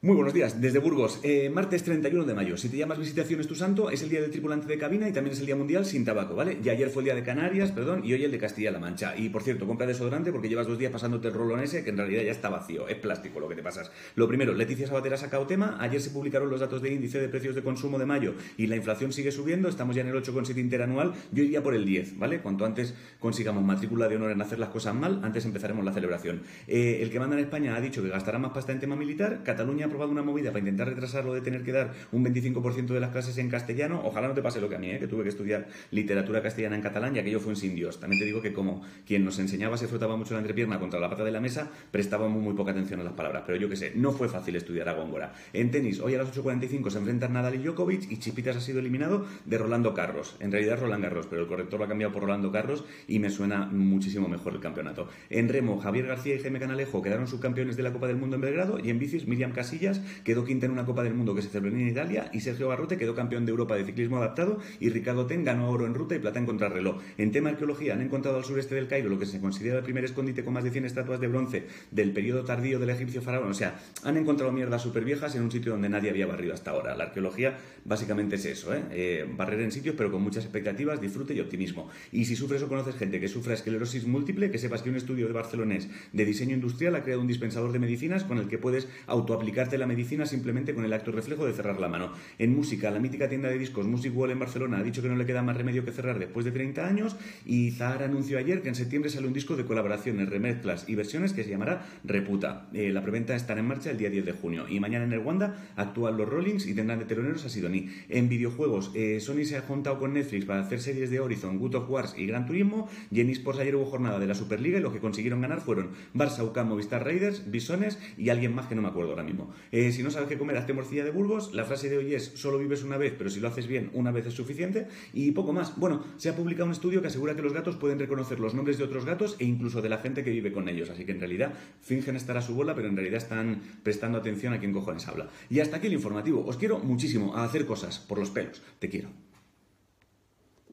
Muy buenos días, desde Burgos. Eh, martes 31 de mayo. Si te llamas Visitaciones tu Santo, es el día del tripulante de cabina y también es el día mundial sin tabaco, ¿vale? Y ayer fue el día de Canarias, perdón, y hoy el de Castilla-La Mancha. Y por cierto, compra desodorante porque llevas dos días pasándote el rolón ese que en realidad ya está vacío, es plástico lo que te pasas. Lo primero, Leticia Sabater ha sacado tema. Ayer se publicaron los datos de índice de precios de consumo de mayo y la inflación sigue subiendo. Estamos ya en el 8,7 interanual. Yo iría por el 10, ¿vale? Cuanto antes consigamos matrícula de honor en hacer las cosas mal, antes empezaremos la celebración. Eh, el que manda en España ha dicho que gastará más pasta en tema militar. Cataluña aprobado una movida para intentar retrasarlo de tener que dar un 25% de las clases en castellano, ojalá no te pase lo que a mí, ¿eh? que tuve que estudiar literatura castellana en catalán y aquello fue un sin Dios. También te digo que como quien nos enseñaba se frotaba mucho la entrepierna contra la pata de la mesa, prestábamos muy, poca atención a las palabras. Pero yo qué sé, no fue fácil estudiar a Góngora. En tenis, hoy a las 8.45 se enfrentan Nadal y Djokovic y Chipitas ha sido eliminado de Rolando Carros. En realidad Roland Garros, pero el corrector lo ha cambiado por Rolando Carros y me suena muchísimo mejor el campeonato. En remo, Javier García y Jaime Canalejo quedaron subcampeones de la Copa del Mundo en Belgrado y en bicis, Miriam Casillas quedó quinta en una Copa del Mundo que se celebró en Italia y Sergio Barrote quedó campeón de Europa de ciclismo adaptado y Ricardo Ten ganó oro en ruta y plata en contrarreloj. En tema arqueología han encontrado al sureste del Cairo lo que se considera el primer escondite con más de 100 estatuas de bronce del periodo tardío del egipcio faraón. O sea, han encontrado mierdas súper viejas en un sitio donde nadie había barrido hasta ahora. La arqueología básicamente es eso, ¿eh? Eh, barrer en sitios pero con muchas expectativas, disfrute y optimismo. Y si sufres o conoces gente que sufra esclerosis múltiple, que sepas que un estudio de barcelonés de diseño industrial ha creado un dispensador de medicinas con el que puedes la medicina simplemente con el acto reflejo de cerrar la mano. En música, la mítica tienda de discos Music Wall en Barcelona ha dicho que no le queda más remedio que cerrar después de 30 años y Zahara anunció ayer que en septiembre sale un disco de colaboraciones, remezclas y versiones que se llamará Reputa. Eh, la preventa estará en marcha el día 10 de junio y mañana en el Wanda actúan los Rollings y tendrán de teloneros a Sidoní. En videojuegos, eh, Sony se ha juntado con Netflix para hacer series de Horizon, Good of Wars y Gran Turismo y en eSports ayer hubo jornada de la Superliga y lo que consiguieron ganar fueron Barça, UCAM, Movistar Raiders, Bisones y alguien más que no me acuerdo ahora mismo. Eh, si no sabes qué comer, hazte morcilla de Burgos. La frase de hoy es solo vives una vez, pero si lo haces bien, una vez es suficiente. Y poco más. Bueno, se ha publicado un estudio que asegura que los gatos pueden reconocer los nombres de otros gatos e incluso de la gente que vive con ellos. Así que en realidad fingen estar a su bola, pero en realidad están prestando atención a quien cojones habla. Y hasta aquí el informativo. Os quiero muchísimo a hacer cosas por los pelos. Te quiero.